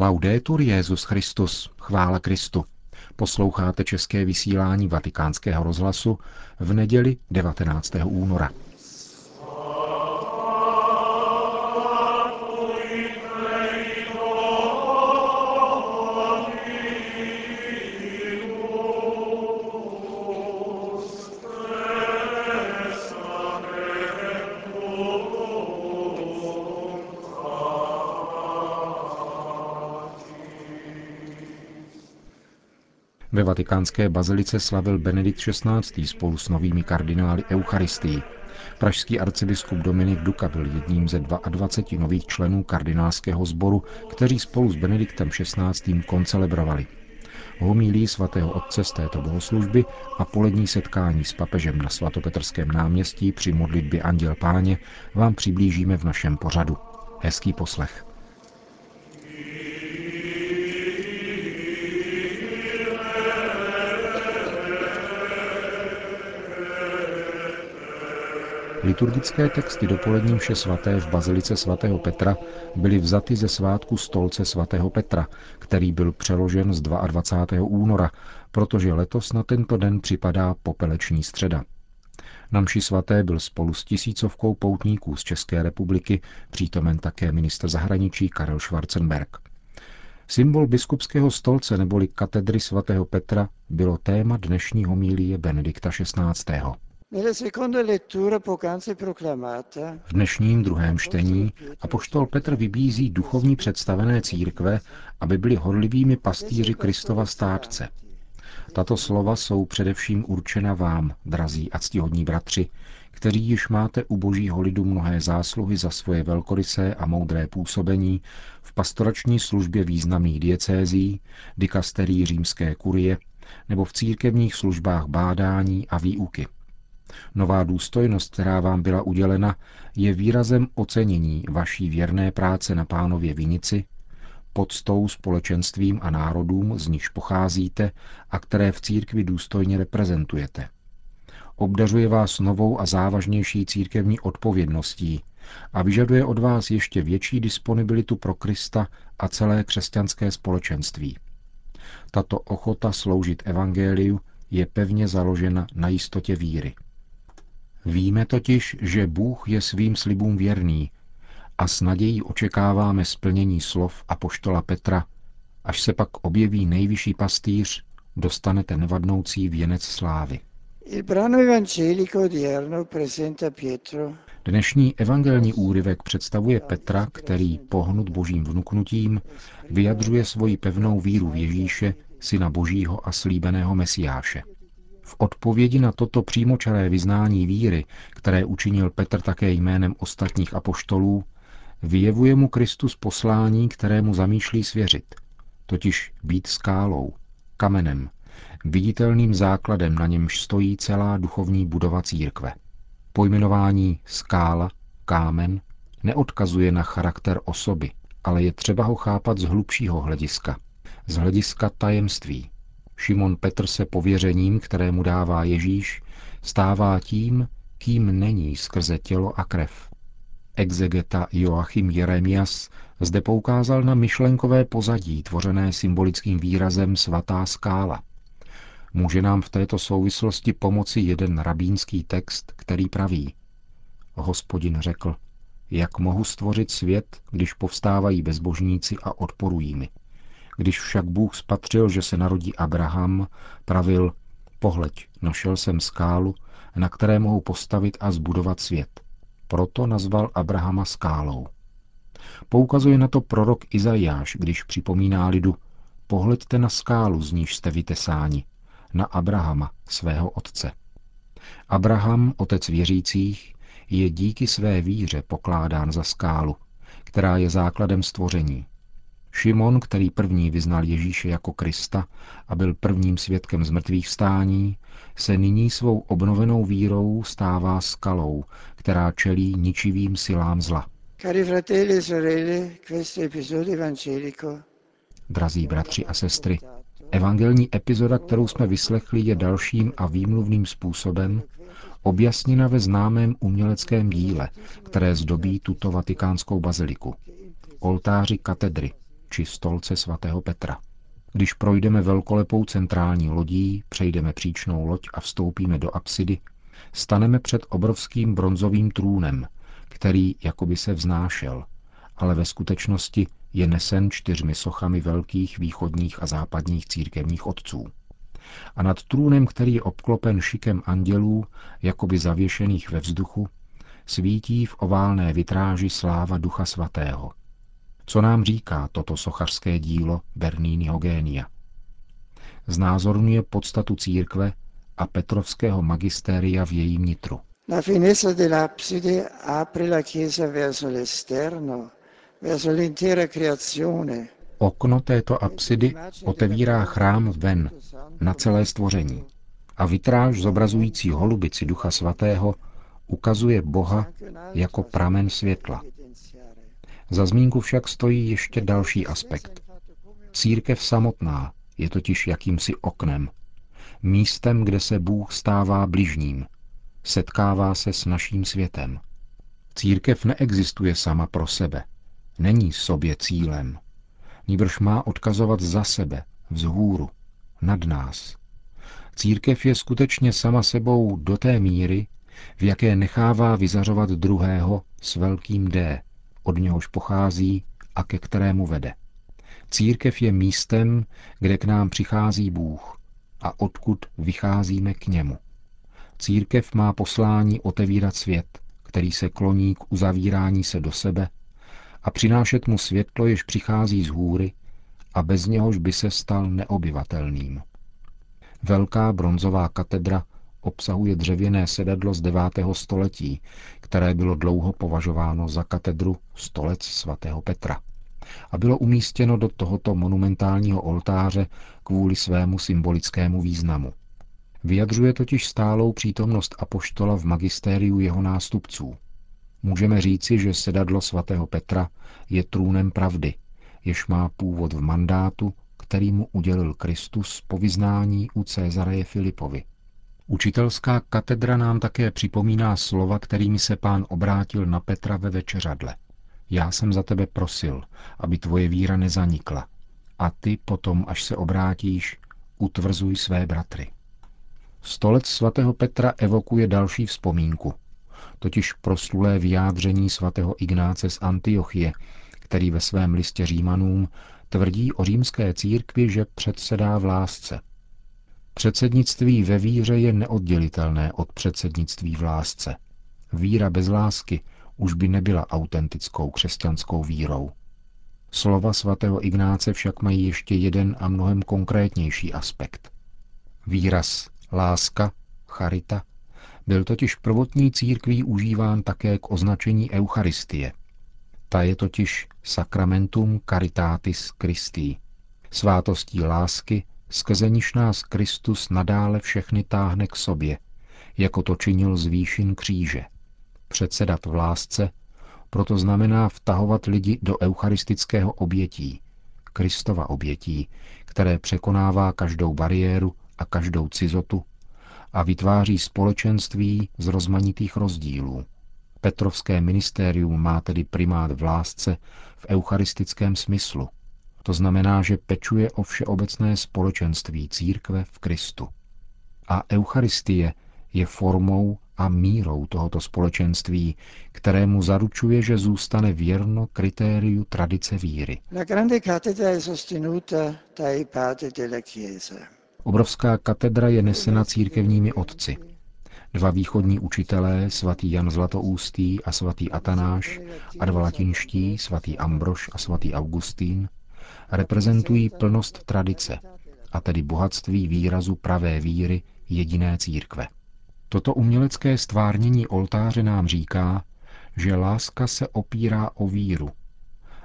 Laudetur Jezus Christus, chvála Kristu. Posloucháte české vysílání Vatikánského rozhlasu v neděli 19. února. Ve vatikánské bazilice slavil Benedikt XVI. spolu s novými kardinály Eucharistii. Pražský arcibiskup Dominik Duka byl jedním ze 22 nových členů kardinálského sboru, kteří spolu s Benediktem XVI. koncelebrovali. Homílí svatého otce z této bohoslužby a polední setkání s papežem na svatopetrském náměstí při modlitbě Anděl Páně vám přiblížíme v našem pořadu. Hezký poslech. Liturgické texty dopolední vše svaté v Bazilice svatého Petra byly vzaty ze svátku stolce svatého Petra, který byl přeložen z 22. února, protože letos na tento den připadá popeleční středa. Na mši svaté byl spolu s tisícovkou poutníků z České republiky přítomen také ministr zahraničí Karel Schwarzenberg. Symbol biskupského stolce neboli katedry svatého Petra bylo téma dnešní homílie Benedikta XVI. V dnešním druhém čtení apoštol Petr vybízí duchovní představené církve, aby byli horlivými pastýři Kristova státce. Tato slova jsou především určena vám, drazí a ctihodní bratři, kteří již máte u božího lidu mnohé zásluhy za svoje velkorysé a moudré působení v pastorační službě významných diecézí, dikasterí římské kurie nebo v církevních službách bádání a výuky – Nová důstojnost, která vám byla udělena, je výrazem ocenění vaší věrné práce na pánově vinici, podstou společenstvím a národům, z nichž pocházíte a které v církvi důstojně reprezentujete. Obdařuje vás novou a závažnější církevní odpovědností a vyžaduje od vás ještě větší disponibilitu pro Krista a celé křesťanské společenství. Tato ochota sloužit evangeliu je pevně založena na jistotě víry. Víme totiž, že Bůh je svým slibům věrný a s nadějí očekáváme splnění slov a poštola Petra, až se pak objeví nejvyšší pastýř, dostanete nevadnoucí věnec slávy. Dnešní evangelní úryvek představuje Petra, který, pohnut božím vnuknutím, vyjadřuje svoji pevnou víru v Ježíše, syna božího a slíbeného mesiáše. V odpovědi na toto přímočaré vyznání víry, které učinil Petr také jménem ostatních apoštolů, vyjevuje mu Kristus poslání, kterému zamýšlí svěřit, totiž být skálou, kamenem, viditelným základem, na němž stojí celá duchovní budova církve. Pojmenování skála, kámen, neodkazuje na charakter osoby, ale je třeba ho chápat z hlubšího hlediska, z hlediska tajemství, Šimon Petr se pověřením, které mu dává Ježíš, stává tím, kým není skrze tělo a krev. Exegeta Joachim Jeremias zde poukázal na myšlenkové pozadí, tvořené symbolickým výrazem svatá skála. Může nám v této souvislosti pomoci jeden rabínský text, který praví. Hospodin řekl, jak mohu stvořit svět, když povstávají bezbožníci a odporují mi. Když však Bůh spatřil, že se narodí Abraham, pravil, pohleď, našel jsem skálu, na které mohu postavit a zbudovat svět. Proto nazval Abrahama skálou. Poukazuje na to prorok Izajáš, když připomíná lidu, pohleďte na skálu, z níž jste vytesáni, na Abrahama, svého otce. Abraham, otec věřících, je díky své víře pokládán za skálu, která je základem stvoření. Šimon, který první vyznal Ježíše jako Krista a byl prvním svědkem zmrtvých vstání, se nyní svou obnovenou vírou stává skalou, která čelí ničivým silám zla. E Drazí bratři a sestry, evangelní epizoda, kterou jsme vyslechli, je dalším a výmluvným způsobem objasněna ve známém uměleckém díle, které zdobí tuto vatikánskou baziliku. Oltáři katedry, či stolce svatého Petra. Když projdeme velkolepou centrální lodí, přejdeme příčnou loď a vstoupíme do apsidy, staneme před obrovským bronzovým trůnem, který jakoby se vznášel, ale ve skutečnosti je nesen čtyřmi sochami velkých východních a západních církevních otců. A nad trůnem, který je obklopen šikem andělů, jakoby zavěšených ve vzduchu, svítí v oválné vitráži sláva Ducha Svatého. Co nám říká toto sochařské dílo Bernini Genia? Znázorňuje podstatu církve a petrovského magistéria v jejím nitru. La finestra dell'abside apre la chiesa verso l'esterno, verso l'intera creazione. Okno této apsidy otevírá chrám ven, na celé stvoření. A vitráž zobrazující holubici Ducha Svatého ukazuje Boha jako pramen světla. Za zmínku však stojí ještě další aspekt. Církev samotná je totiž jakýmsi oknem, místem, kde se Bůh stává bližním, setkává se s naším světem. Církev neexistuje sama pro sebe, není sobě cílem, níbrž má odkazovat za sebe, vzhůru, nad nás. Církev je skutečně sama sebou do té míry, v jaké nechává vyzařovat druhého s velkým D, od něhož pochází a ke kterému vede. Církev je místem, kde k nám přichází Bůh a odkud vycházíme k němu. Církev má poslání otevírat svět, který se kloní k uzavírání se do sebe a přinášet mu světlo, jež přichází z hůry a bez něhož by se stal neobyvatelným. Velká bronzová katedra obsahuje dřevěné sedadlo z 9. století, které bylo dlouho považováno za katedru stolec svatého Petra a bylo umístěno do tohoto monumentálního oltáře kvůli svému symbolickému významu. Vyjadřuje totiž stálou přítomnost apoštola v magistériu jeho nástupců. Můžeme říci, že sedadlo svatého Petra je trůnem pravdy, jež má původ v mandátu, který mu udělil Kristus po vyznání u Cezareje Filipovi. Učitelská katedra nám také připomíná slova, kterými se pán obrátil na Petra ve večeřadle. Já jsem za tebe prosil, aby tvoje víra nezanikla. A ty potom, až se obrátíš, utvrzuj své bratry. Stolec svatého Petra evokuje další vzpomínku, totiž proslulé vyjádření svatého Ignáce z Antiochie, který ve svém listě Římanům tvrdí o římské církvi, že předsedá v lásce. Předsednictví ve víře je neoddělitelné od předsednictví v lásce. Víra bez lásky už by nebyla autentickou křesťanskou vírou. Slova svatého Ignáce však mají ještě jeden a mnohem konkrétnější aspekt. Výraz láska, charita, byl totiž prvotní církví užíván také k označení Eucharistie. Ta je totiž sacramentum caritatis Christi, svátostí lásky, skrze niž nás Kristus nadále všechny táhne k sobě, jako to činil z výšin kříže. Předsedat v lásce proto znamená vtahovat lidi do eucharistického obětí, Kristova obětí, které překonává každou bariéru a každou cizotu a vytváří společenství z rozmanitých rozdílů. Petrovské ministérium má tedy primát v lásce v eucharistickém smyslu. To znamená, že pečuje o všeobecné společenství církve v Kristu. A Eucharistie je formou a mírou tohoto společenství, kterému zaručuje, že zůstane věrno kritériu tradice víry. Obrovská katedra je nesena církevními otci. Dva východní učitelé, svatý Jan Zlatoústý a svatý Atanáš, a dva latinští, svatý Ambrož a svatý Augustín, reprezentují plnost tradice, a tedy bohatství výrazu pravé víry jediné církve. Toto umělecké stvárnění oltáře nám říká, že láska se opírá o víru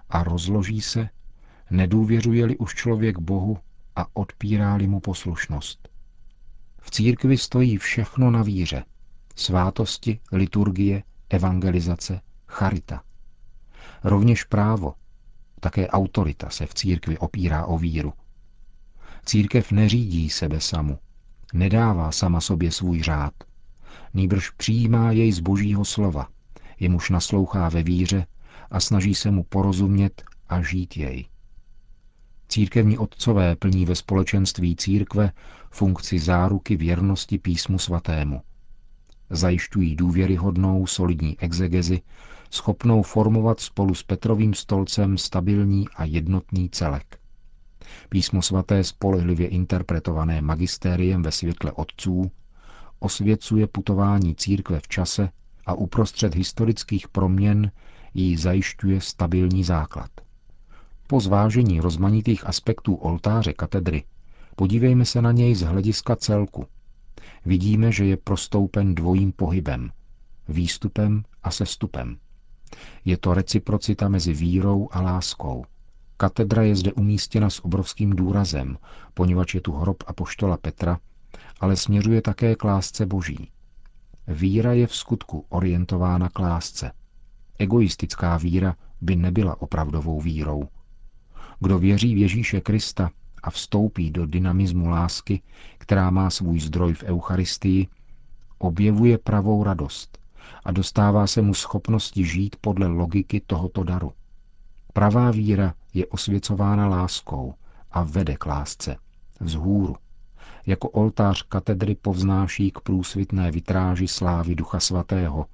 a rozloží se, nedůvěřuje-li už člověk Bohu a odpírá-li mu poslušnost. V církvi stojí všechno na víře. Svátosti, liturgie, evangelizace, charita. Rovněž právo, také autorita se v církvi opírá o víru. Církev neřídí sebe samu, nedává sama sobě svůj řád, nýbrž přijímá jej z božího slova, jemuž naslouchá ve víře a snaží se mu porozumět a žít jej. Církevní otcové plní ve společenství církve funkci záruky věrnosti písmu svatému. Zajišťují důvěryhodnou, solidní exegezi, schopnou formovat spolu s Petrovým stolcem stabilní a jednotný celek. Písmo svaté spolehlivě interpretované magistériem ve světle otců osvěcuje putování církve v čase a uprostřed historických proměn jí zajišťuje stabilní základ. Po zvážení rozmanitých aspektů oltáře katedry podívejme se na něj z hlediska celku. Vidíme, že je prostoupen dvojím pohybem, výstupem a sestupem. Je to reciprocita mezi vírou a láskou. Katedra je zde umístěna s obrovským důrazem, poněvadž je tu hrob apoštola Petra, ale směřuje také k lásce boží. Víra je v skutku orientována k lásce. Egoistická víra by nebyla opravdovou vírou. Kdo věří v Ježíše Krista a vstoupí do dynamismu lásky, která má svůj zdroj v Eucharistii, objevuje pravou radost a dostává se mu schopnosti žít podle logiky tohoto daru. Pravá víra je osvěcována láskou a vede k lásce, vzhůru. Jako oltář katedry povznáší k průsvitné vitráži slávy Ducha Svatého,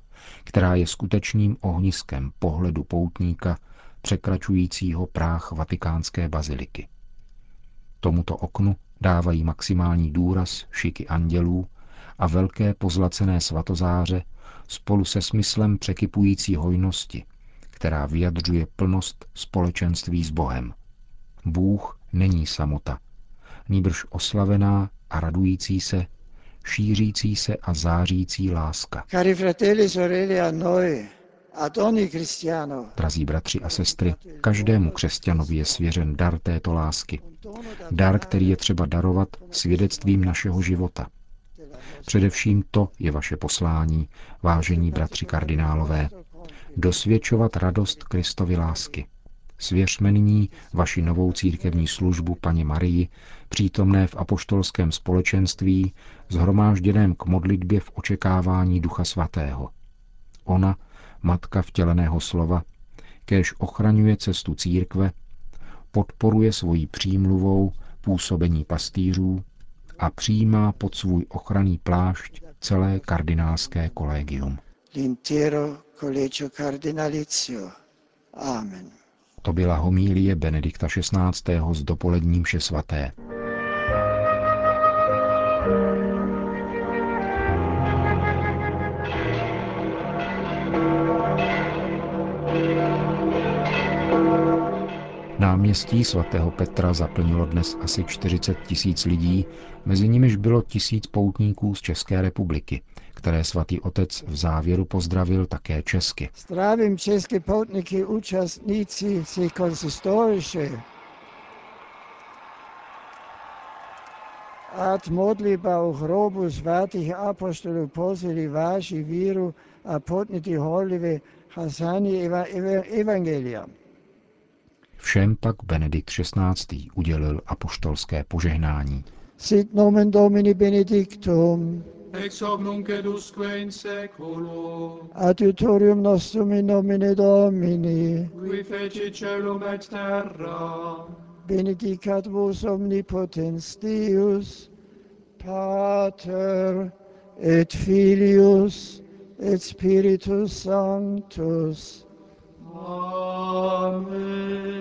která je skutečným ohniskem pohledu poutníka překračujícího práh vatikánské baziliky. Tomuto oknu dávají maximální důraz šiky andělů a velké pozlacené svatozáře spolu se smyslem překypující hojnosti, která vyjadřuje plnost společenství s Bohem. Bůh není samota, nýbrž oslavená a radující se, šířící se a zářící láska. Cari fratelli, sorelle, a noi, Drazí bratři a sestry, každému křesťanovi je svěřen dar této lásky. Dar, který je třeba darovat svědectvím našeho života. Především to je vaše poslání, vážení bratři kardinálové, dosvědčovat radost Kristovy lásky. Svěřme nyní vaši novou církevní službu paní Marii, přítomné v apoštolském společenství, zhromážděném k modlitbě v očekávání Ducha Svatého. Ona, matka vtěleného slova, kéž ochraňuje cestu církve, podporuje svojí přímluvou působení pastýřů a přijímá pod svůj ochranný plášť celé kardinálské kolegium. Amen. To byla homílie Benedikta XVI. z dopoledním vše svaté. Náměstí svatého Petra zaplnilo dnes asi 40 tisíc lidí, mezi nimiž bylo tisíc poutníků z České republiky, které svatý otec v závěru pozdravil také česky. Zdravím české poutníky, účastníci si konsistorische. Ad modliba u hrobu svatých apostolů pozili váži víru a potniti holive hasani evangelia. Všem pak Benedikt XVI. udělil apoštolské požehnání. Sit nomen Domini benedictum. Ex hoc nunc edusque in seculum. Adiutorium nostrum in nomine Domini. Qui feci celum et terra. Benedicat vos omnipotens Deus, Pater et Filius et Spiritus Sanctus. Amen.